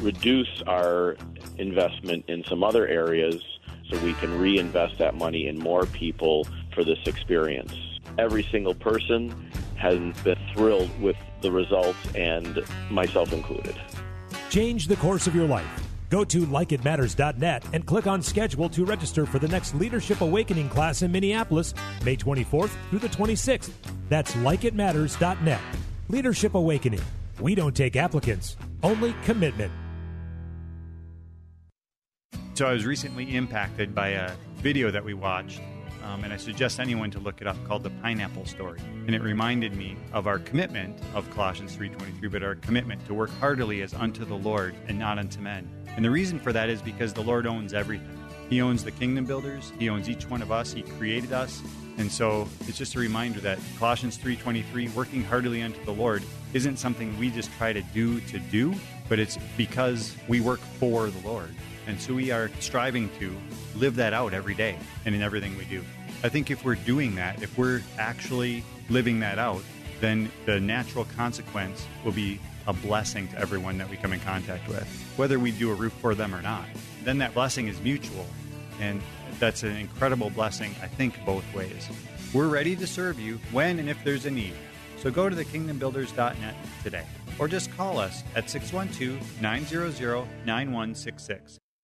reduce our investment in some other areas so we can reinvest that money in more people for this experience every single person has been thrilled with the results, and myself included. Change the course of your life. Go to likeitmatters.net and click on schedule to register for the next Leadership Awakening class in Minneapolis, May 24th through the 26th. That's likeitmatters.net. Leadership Awakening. We don't take applicants, only commitment. So I was recently impacted by a video that we watched um, and I suggest anyone to look it up, called The Pineapple Story. And it reminded me of our commitment of Colossians 3.23, but our commitment to work heartily as unto the Lord and not unto men. And the reason for that is because the Lord owns everything. He owns the kingdom builders. He owns each one of us. He created us. And so it's just a reminder that Colossians 3:23 working heartily unto the Lord isn't something we just try to do to do, but it's because we work for the Lord. And so we are striving to live that out every day and in everything we do. I think if we're doing that, if we're actually living that out, then the natural consequence will be a blessing to everyone that we come in contact with, whether we do a roof for them or not. Then that blessing is mutual. And that's an incredible blessing, I think, both ways. We're ready to serve you when and if there's a need. So go to thekingdombuilders.net today or just call us at 612 900 9166.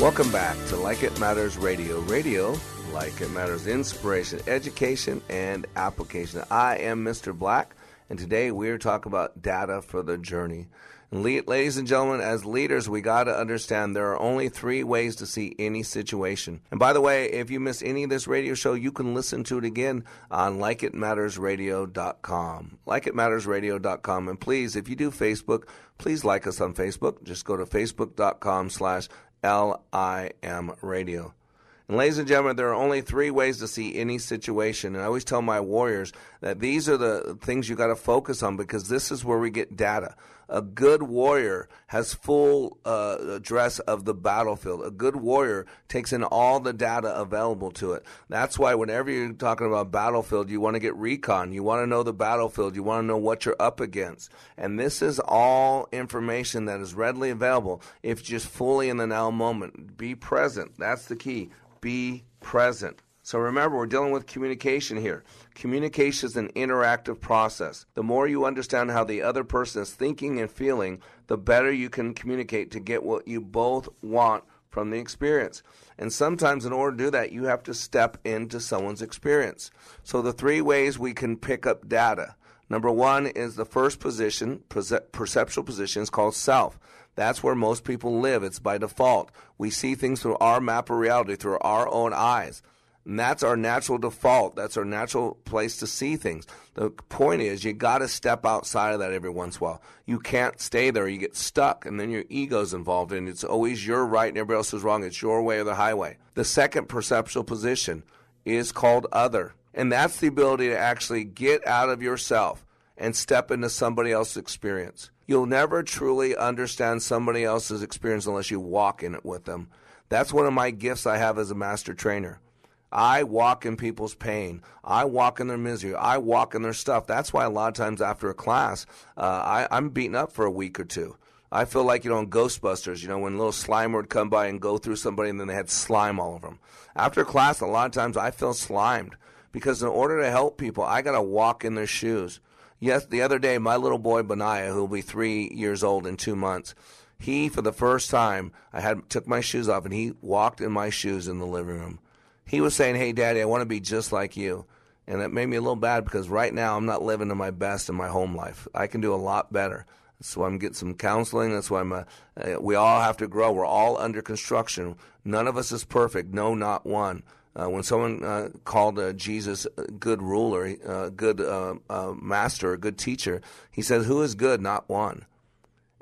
Welcome back to Like It Matters Radio. Radio, like it matters, inspiration, education, and application. I am Mr. Black, and today we're talking about data for the journey. And ladies and gentlemen, as leaders, we got to understand there are only three ways to see any situation. And by the way, if you miss any of this radio show, you can listen to it again on likeitmattersradio.com. Likeitmattersradio.com. And please, if you do Facebook, please like us on Facebook. Just go to facebook.com slash LIM Radio. And ladies and gentlemen, there are only three ways to see any situation. And I always tell my warriors that these are the things you got to focus on because this is where we get data. A good warrior has full uh, address of the battlefield. A good warrior takes in all the data available to it. That's why whenever you're talking about battlefield, you want to get recon. You want to know the battlefield. You want to know what you're up against. And this is all information that is readily available if just fully in the now moment. Be present. That's the key be present. So remember, we're dealing with communication here. Communication is an interactive process. The more you understand how the other person is thinking and feeling, the better you can communicate to get what you both want from the experience. And sometimes, in order to do that, you have to step into someone's experience. So, the three ways we can pick up data number one is the first position, perceptual position, is called self. That's where most people live. It's by default. We see things through our map of reality, through our own eyes. And that's our natural default. That's our natural place to see things. The point is, you got to step outside of that every once in a while. You can't stay there. You get stuck, and then your ego's involved, and it's always your right and everybody else is wrong. It's your way or the highway. The second perceptual position is called other, and that's the ability to actually get out of yourself and step into somebody else's experience. You'll never truly understand somebody else's experience unless you walk in it with them. That's one of my gifts I have as a master trainer. I walk in people's pain. I walk in their misery. I walk in their stuff. That's why a lot of times after a class, uh, I, I'm beaten up for a week or two. I feel like, you know, in Ghostbusters, you know, when little slime would come by and go through somebody and then they had slime all over them. After class, a lot of times I feel slimed because in order to help people, I got to walk in their shoes. Yes, the other day, my little boy Benaiah, who will be three years old in two months, he for the first time, I had took my shoes off and he walked in my shoes in the living room. He was saying, "Hey, Daddy, I want to be just like you," and that made me a little bad because right now I'm not living to my best in my home life. I can do a lot better. So I'm getting some counseling. That's why I'm. A, uh, we all have to grow. We're all under construction. None of us is perfect. No, not one. Uh, when someone uh, called uh, Jesus a good ruler, a uh, good uh, uh, master, a good teacher, he says, Who is good? Not one.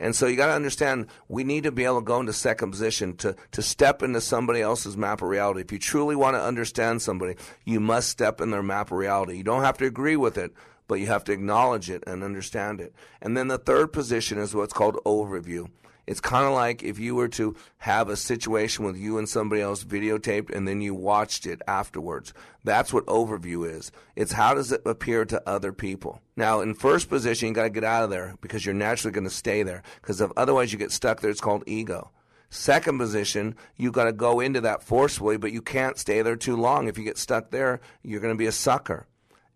And so you got to understand, we need to be able to go into second position to, to step into somebody else's map of reality. If you truly want to understand somebody, you must step in their map of reality. You don't have to agree with it, but you have to acknowledge it and understand it. And then the third position is what's called overview. It's kind of like if you were to have a situation with you and somebody else videotaped and then you watched it afterwards. That's what overview is. It's how does it appear to other people. Now, in first position, you got to get out of there because you're naturally going to stay there because if otherwise you get stuck there. It's called ego. Second position, you got to go into that forcefully, but you can't stay there too long. If you get stuck there, you're going to be a sucker.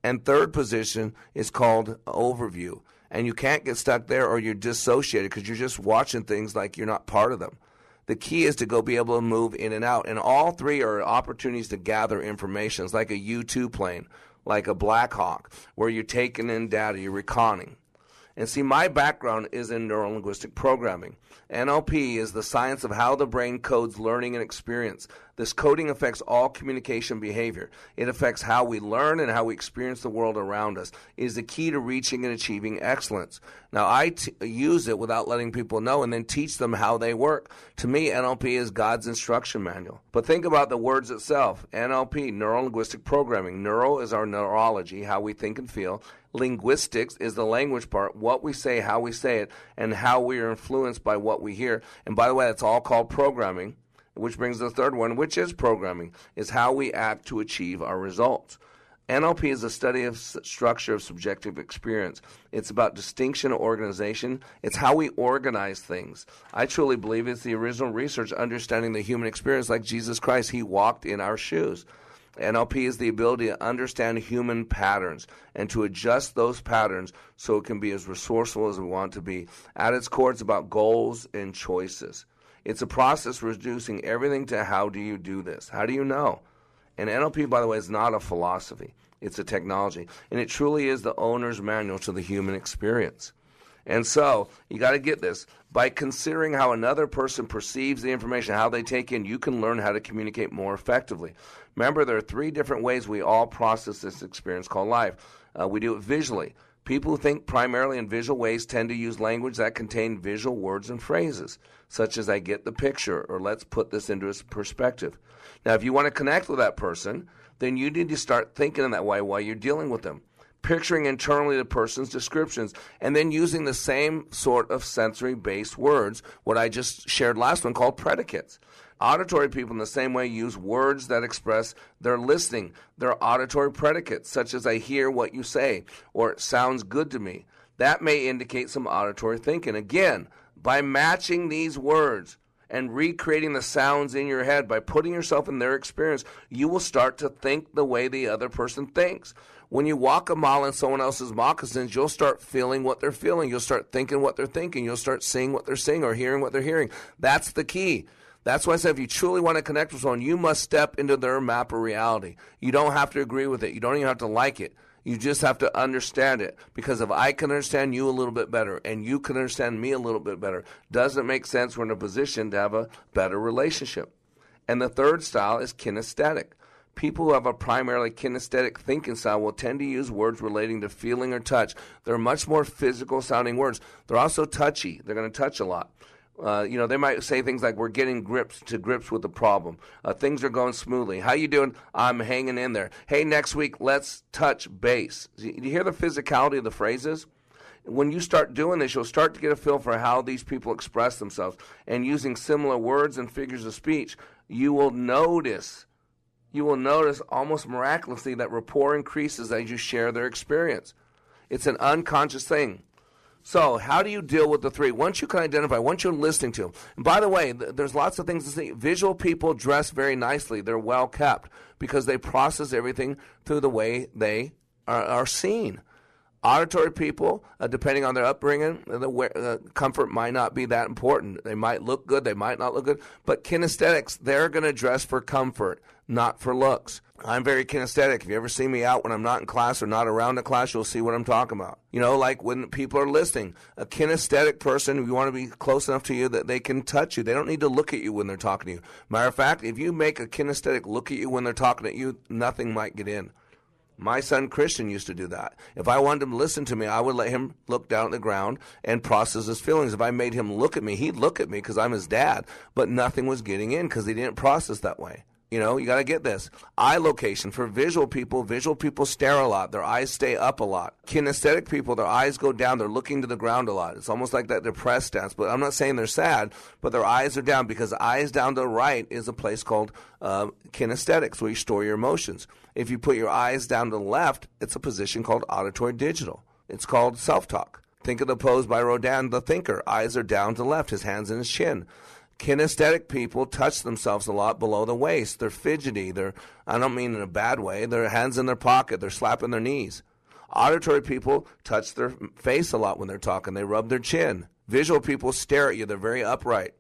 And third position is called overview and you can't get stuck there or you're dissociated because you're just watching things like you're not part of them. The key is to go be able to move in and out. And all three are opportunities to gather information. It's like a U 2 plane, like a Black Hawk, where you're taking in data, you're reconning. And see, my background is in neurolinguistic programming. NLP is the science of how the brain codes learning and experience. This coding affects all communication behavior. It affects how we learn and how we experience the world around us. It is the key to reaching and achieving excellence. Now, I t- use it without letting people know and then teach them how they work. To me, NLP is God's instruction manual. But think about the words itself NLP, neuro linguistic programming. Neuro is our neurology, how we think and feel. Linguistics is the language part, what we say, how we say it, and how we are influenced by what we hear. And by the way, it's all called programming which brings the third one, which is programming, is how we act to achieve our results. NLP is a study of structure of subjective experience. It's about distinction of organization. It's how we organize things. I truly believe it's the original research understanding the human experience like Jesus Christ. He walked in our shoes. NLP is the ability to understand human patterns and to adjust those patterns so it can be as resourceful as we want to be. At its core, it's about goals and choices. It's a process reducing everything to how do you do this? How do you know? And NLP, by the way, is not a philosophy, it's a technology. And it truly is the owner's manual to the human experience. And so, you got to get this. By considering how another person perceives the information, how they take in, you can learn how to communicate more effectively. Remember, there are three different ways we all process this experience called life. Uh, we do it visually People who think primarily in visual ways tend to use language that contain visual words and phrases, such as I get the picture or let's put this into perspective. Now, if you want to connect with that person, then you need to start thinking in that way while you're dealing with them. Picturing internally the person's descriptions and then using the same sort of sensory based words, what I just shared last one called predicates. Auditory people, in the same way, use words that express their listening, their auditory predicates, such as I hear what you say or it sounds good to me. That may indicate some auditory thinking. Again, by matching these words and recreating the sounds in your head, by putting yourself in their experience, you will start to think the way the other person thinks. When you walk a mile in someone else's moccasins, you'll start feeling what they're feeling. You'll start thinking what they're thinking. You'll start seeing what they're seeing or hearing what they're hearing. That's the key. That's why I said if you truly want to connect with someone, you must step into their map of reality. You don't have to agree with it. You don't even have to like it. You just have to understand it. Because if I can understand you a little bit better and you can understand me a little bit better, doesn't make sense we're in a position to have a better relationship? And the third style is kinesthetic. People who have a primarily kinesthetic thinking style will tend to use words relating to feeling or touch. They're much more physical sounding words. They're also touchy. They're going to touch a lot. Uh, you know, they might say things like, "We're getting grips to grips with the problem. Uh, things are going smoothly. How you doing? I'm hanging in there. Hey, next week let's touch base." You hear the physicality of the phrases? When you start doing this, you'll start to get a feel for how these people express themselves, and using similar words and figures of speech, you will notice. You will notice almost miraculously that rapport increases as you share their experience. It's an unconscious thing. So, how do you deal with the three? Once you can identify, once you're listening to them. And by the way, th- there's lots of things to see. Visual people dress very nicely. They're well kept because they process everything through the way they are, are seen. Auditory people, uh, depending on their upbringing, uh, the uh, comfort might not be that important. They might look good, they might not look good. But kinesthetics, they're going to dress for comfort, not for looks. I'm very kinesthetic. If you ever see me out when I'm not in class or not around the class, you'll see what I'm talking about. You know, like when people are listening, a kinesthetic person, you want to be close enough to you that they can touch you. They don't need to look at you when they're talking to you. Matter of fact, if you make a kinesthetic look at you when they're talking at you, nothing might get in. My son Christian used to do that. If I wanted him to listen to me, I would let him look down at the ground and process his feelings. If I made him look at me, he'd look at me because I'm his dad, but nothing was getting in because he didn't process that way. You know, you got to get this. Eye location for visual people, visual people stare a lot. Their eyes stay up a lot. Kinesthetic people, their eyes go down. They're looking to the ground a lot. It's almost like that depressed stance. But I'm not saying they're sad, but their eyes are down because eyes down to the right is a place called uh, kinesthetics where you store your emotions. If you put your eyes down to the left, it's a position called auditory digital. It's called self talk. Think of the pose by Rodin, the thinker. Eyes are down to the left, his hands in his chin. Kinesthetic people touch themselves a lot below the waist. They're fidgety. They're, I don't mean in a bad way, their hands in their pocket. They're slapping their knees. Auditory people touch their face a lot when they're talking. They rub their chin. Visual people stare at you. They're very upright.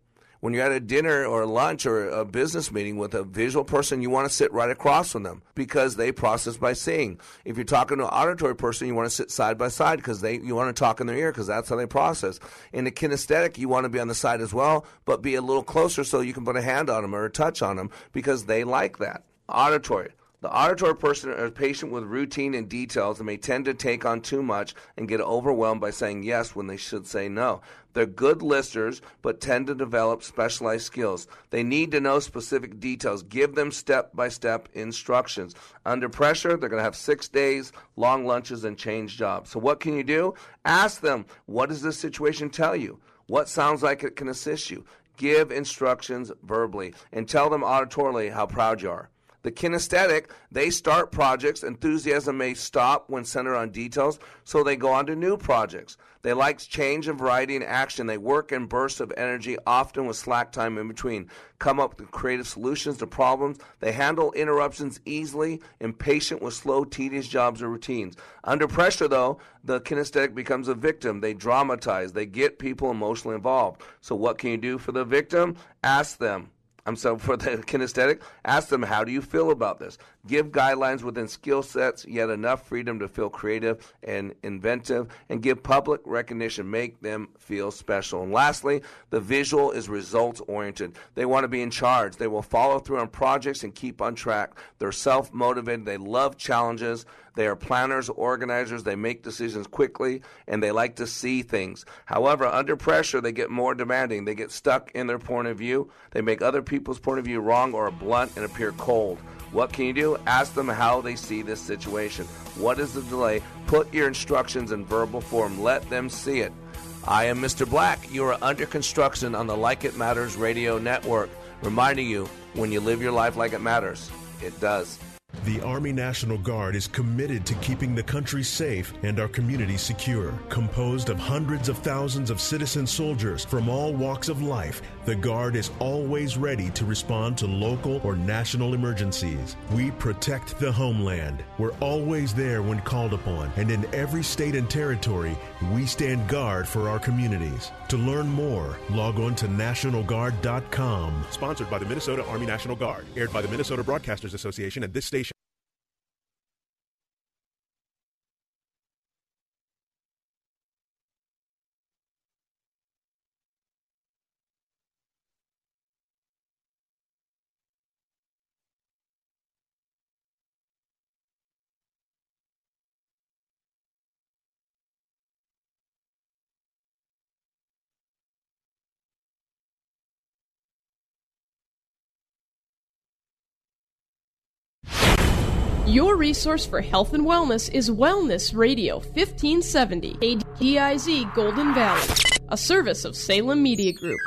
When you're at a dinner or a lunch or a business meeting with a visual person, you want to sit right across from them because they process by seeing. If you're talking to an auditory person, you want to sit side by side because they you want to talk in their ear because that's how they process. In a kinesthetic, you want to be on the side as well, but be a little closer so you can put a hand on them or a touch on them because they like that. Auditory. The auditory person is patient with routine and details and may tend to take on too much and get overwhelmed by saying yes when they should say no. They're good listeners, but tend to develop specialized skills. They need to know specific details. Give them step by step instructions. Under pressure, they're going to have six days, long lunches, and change jobs. So, what can you do? Ask them, what does this situation tell you? What sounds like it can assist you? Give instructions verbally and tell them auditorily how proud you are. The kinesthetic, they start projects. Enthusiasm may stop when centered on details, so they go on to new projects. They like change and variety and action. They work in bursts of energy, often with slack time in between. Come up with creative solutions to problems. They handle interruptions easily, impatient with slow, tedious jobs or routines. Under pressure, though, the kinesthetic becomes a victim. They dramatize. They get people emotionally involved. So, what can you do for the victim? Ask them I'm so for the kinesthetic, ask them how do you feel about this? Give guidelines within skill sets, yet enough freedom to feel creative and inventive, and give public recognition. Make them feel special. And lastly, the visual is results oriented. They want to be in charge. They will follow through on projects and keep on track. They're self motivated. They love challenges. They are planners, organizers. They make decisions quickly, and they like to see things. However, under pressure, they get more demanding. They get stuck in their point of view. They make other people's point of view wrong or blunt and appear cold. What can you do? Ask them how they see this situation. What is the delay? Put your instructions in verbal form. Let them see it. I am Mr. Black. You are under construction on the Like It Matters radio network, reminding you when you live your life like it matters, it does. The Army National Guard is committed to keeping the country safe and our communities secure. Composed of hundreds of thousands of citizen soldiers from all walks of life, the Guard is always ready to respond to local or national emergencies. We protect the homeland. We're always there when called upon, and in every state and territory, we stand guard for our communities. To learn more, log on to NationalGuard.com. Sponsored by the Minnesota Army National Guard, aired by the Minnesota Broadcasters Association and this station. Your resource for health and wellness is Wellness Radio 1570, KDIZ Golden Valley, a service of Salem Media Group.